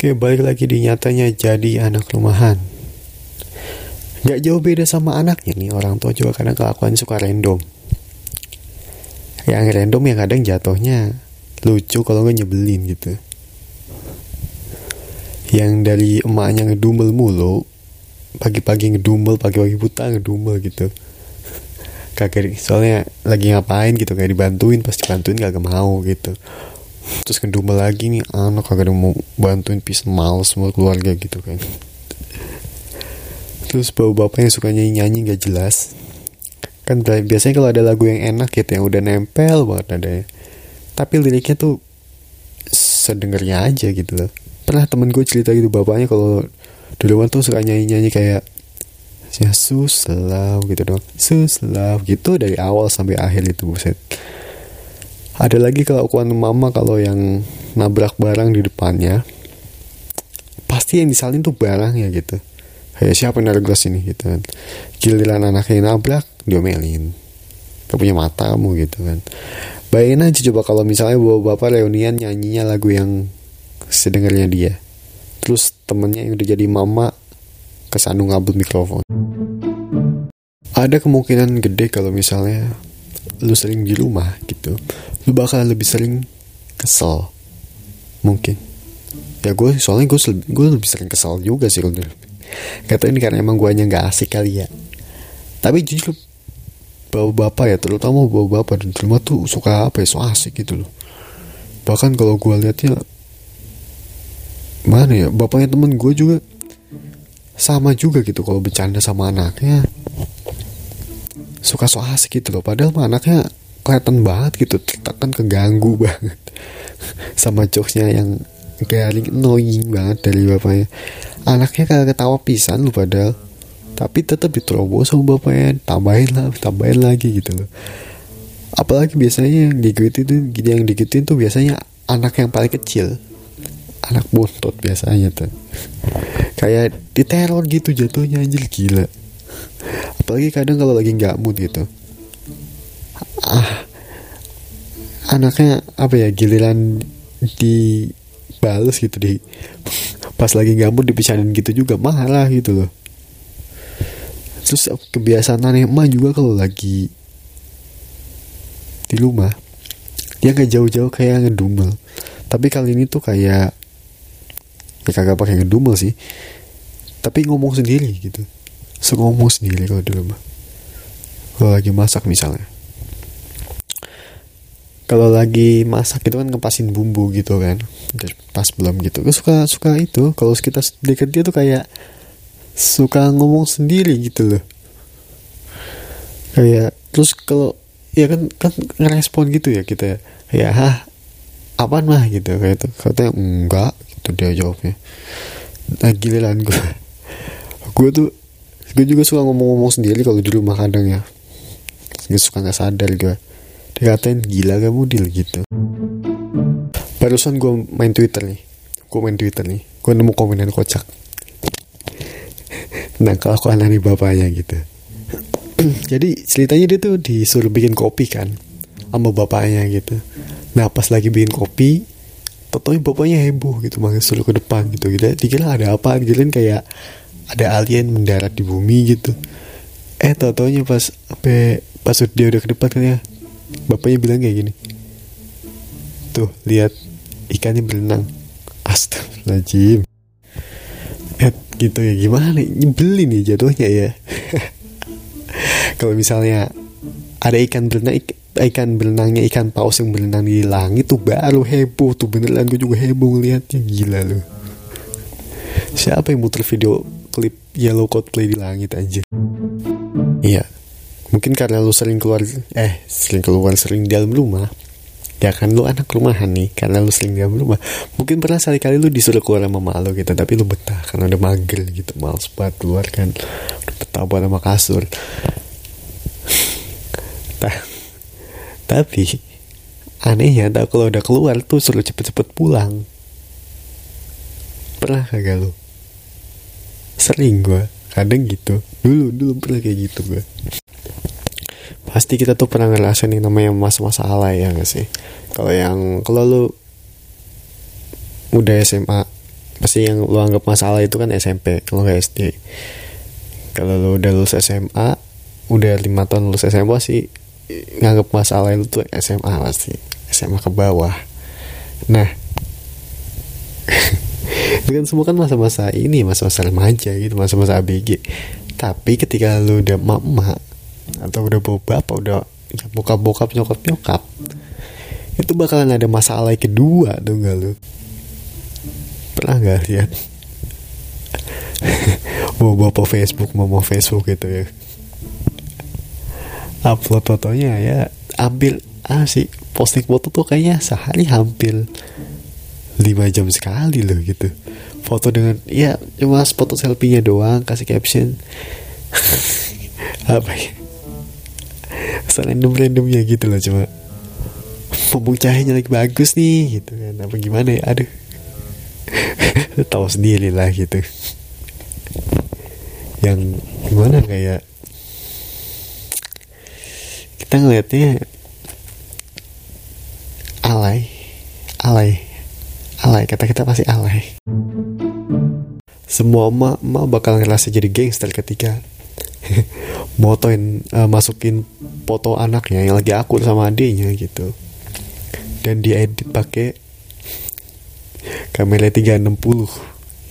Oke, balik lagi di nyatanya jadi anak rumahan. Gak jauh beda sama anaknya nih, orang tua juga kadang kelakuan suka random. Yang random ya kadang jatuhnya lucu kalau nggak nyebelin gitu. Yang dari emaknya ngedumel mulu, pagi-pagi ngedumel, pagi-pagi buta ngedumel gitu. Kagak, soalnya lagi ngapain gitu, kayak dibantuin, pasti bantuin gak mau gitu terus kedua lagi nih anak kagak ada mau bantuin pis males semua keluarga gitu kan. Terus bawa bapak yang suka nyanyi nyanyi gak jelas. Kan biasanya kalau ada lagu yang enak gitu yang udah nempel banget ada tapi liriknya tuh sedengernya aja gitu loh. Pernah temen gue cerita gitu bapaknya kalau duluan tuh suka nyanyi nyanyi kayak ya sus love gitu dong sus love gitu dari awal sampai akhir itu buset ada lagi kelakuan mama kalau yang nabrak barang di depannya pasti yang disalin tuh barangnya gitu. Kayak siapa yang naruh gelas ini? gitu kan. Giliran anaknya nabrak diomelin. Gak punya mata kamu gitu kan. Bayangin aja coba kalau misalnya bawa bapak reunian nyanyinya lagu yang sedengarnya dia. Terus temennya yang udah jadi mama kesandung ngabut mikrofon. Ada kemungkinan gede kalau misalnya lu sering di rumah gitu lu bakal lebih sering kesel. Mungkin. Ya gue soalnya gue gue lebih sering kesel juga sih kalau kata ini karena emang gue nggak asik kali ya. Tapi jujur bawa bapak ya terutama bawa bapak dan rumah tuh suka apa ya so asik gitu loh. Bahkan kalau gue liatnya mana ya bapaknya temen gue juga sama juga gitu kalau bercanda sama anaknya suka so asik gitu loh. Padahal mah anaknya kelihatan banget gitu kan keganggu banget. Sama jokesnya yang garing annoying banget dari bapaknya. Anaknya kayak ketawa pisan lu padahal. Tapi tetap diterobos sama bapaknya tambahin lah tambahin lagi gitu loh. Apalagi biasanya yang digituin tuh yang digituin tuh biasanya anak yang paling kecil. Anak bontot biasanya tuh. Kayak diteror gitu jatuhnya anjir gila apalagi kadang kalau lagi nggak mood gitu. Ah anaknya apa ya giliran dibales gitu di pas lagi nggak mood dipisahin gitu juga marah gitu loh. Terus kebiasaan aneh emak juga kalau lagi di rumah dia nggak jauh-jauh kayak ngedumel. Tapi kali ini tuh kayak ya kagak pakai ngedumel sih tapi ngomong sendiri gitu ngomong sendiri kalau di rumah. Kalau lagi masak misalnya. Kalau lagi masak itu kan ngepasin bumbu gitu kan. Pas belum gitu. Gue suka suka itu. Kalau kita deket dia tuh kayak suka ngomong sendiri gitu loh. Kayak terus kalau ya kan kan ngerespon gitu ya kita. Ya hah apaan mah? gitu. Kayak itu katanya enggak gitu dia jawabnya. Nah giliran gue gue tuh gue juga suka ngomong-ngomong sendiri kalau di rumah kadang ya. Gue suka nggak sadar gue. Dikatain gila kamu deal gitu. Barusan gue main twitter nih. Gue main twitter nih. Gue nemu komenan kocak. Nah kelakuan aneh bapaknya gitu. Jadi ceritanya dia tuh disuruh bikin kopi kan sama bapaknya gitu. Nah pas lagi bikin kopi Totonya bapaknya heboh gitu makanya suruh ke depan gitu. Gitu dikira ada apa gitu kayak ada alien mendarat di bumi gitu. Eh totonya pas apa pas dia udah ke depan kan ya bapaknya bilang kayak gini. Tuh lihat ikannya berenang. Astagfirullahaladzim. Eh gitu ya gimana nyebelin nih jatuhnya ya. Kalau misalnya ada ikan berenang ik ikan berenangnya ikan paus yang berenang di langit tuh baru heboh tuh beneran gue juga heboh ngeliatnya gila loh siapa yang muter video klip Yellow Coldplay di langit aja. Iya. Mungkin karena lu sering keluar eh sering keluar sering di dalam rumah ya kan lu anak rumahan nih karena lu sering di dalam rumah. Mungkin pernah sekali-kali lu disuruh keluar sama malu gitu tapi lu betah karena udah mager gitu males banget keluar kan. Betah buat sama kasur. Tapi anehnya tak kalau udah keluar tuh suruh cepet-cepet pulang. Pernah kagak lu sering gue kadang gitu. Dulu dulu pernah kayak gitu gue pasti kita tuh pernah ngerasain yang namanya masa-masa alay ya gak sih? Kalau yang kalau lu udah SMA pasti yang lu anggap masalah itu kan SMP kalau nggak SD kalau lu udah lulus SMA udah lima tahun lulus SMA sih nganggap masalah itu tuh SMA pasti SMA ke bawah. Nah itu kan semua kan masa-masa ini masa-masa remaja gitu masa-masa ABG tapi ketika lu udah mak-mak atau udah bawa bapak udah bokap-bokap nyokap-nyokap itu bakalan ada masalah kedua tuh gak lu? Pernah nggak lihat? Mau bawa Facebook mau mau Facebook gitu ya. Upload fotonya ya ambil ah sih posting foto tuh kayaknya sehari hampir 5 jam sekali loh gitu foto dengan ya cuma foto selfie-nya doang kasih caption. Apa ya? Random randomnya gitu loh cuma. Mumpung cahayanya lagi bagus nih gitu kan. Apa gimana ya? Aduh. Tahu sendiri lah gitu. Yang gimana kayak kita ngelihatnya alay. Alay. Alay. Kata kita pasti alay semua emak emak bakal ngerasa jadi gangster ketika motoin uh, masukin foto anaknya yang lagi akur sama adiknya gitu. Dan diedit pakai kamera 360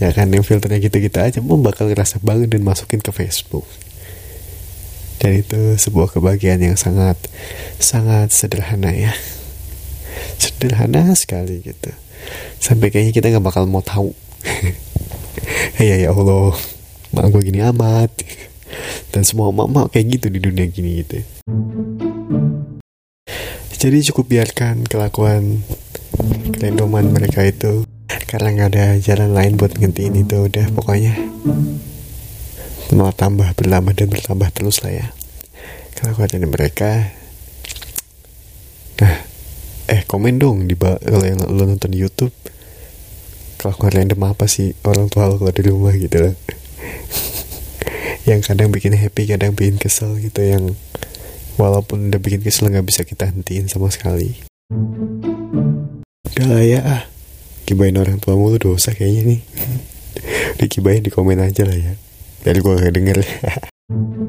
ya kan yang filternya gitu-gitu aja mau bakal ngerasa banget dan masukin ke Facebook. Dan itu sebuah kebahagiaan yang sangat sangat sederhana ya. Sederhana sekali gitu. Sampai kayaknya kita nggak bakal mau tahu ya ya Allah. Mak gue gini amat. Dan semua mak-mak kayak gitu di dunia gini gitu. Jadi cukup biarkan kelakuan kerendoman mereka itu. Karena nggak ada jalan lain buat ngentiin itu udah pokoknya. Malah tambah bertambah dan bertambah terus lah ya. Kelakuan dari mereka. Nah eh komen dong di kalau yang lo nonton di YouTube kelakuan random apa sih? Orang tua kalau di rumah gitu loh yang kadang bikin happy kadang bikin kesel gitu yang walaupun udah bikin kesel nggak bisa kita hentiin sama sekali. Udah lah ya ah. Kibain orang tua mulu dosa kayaknya nih. Dikibain di komen aja lah ya. Biar gue gak denger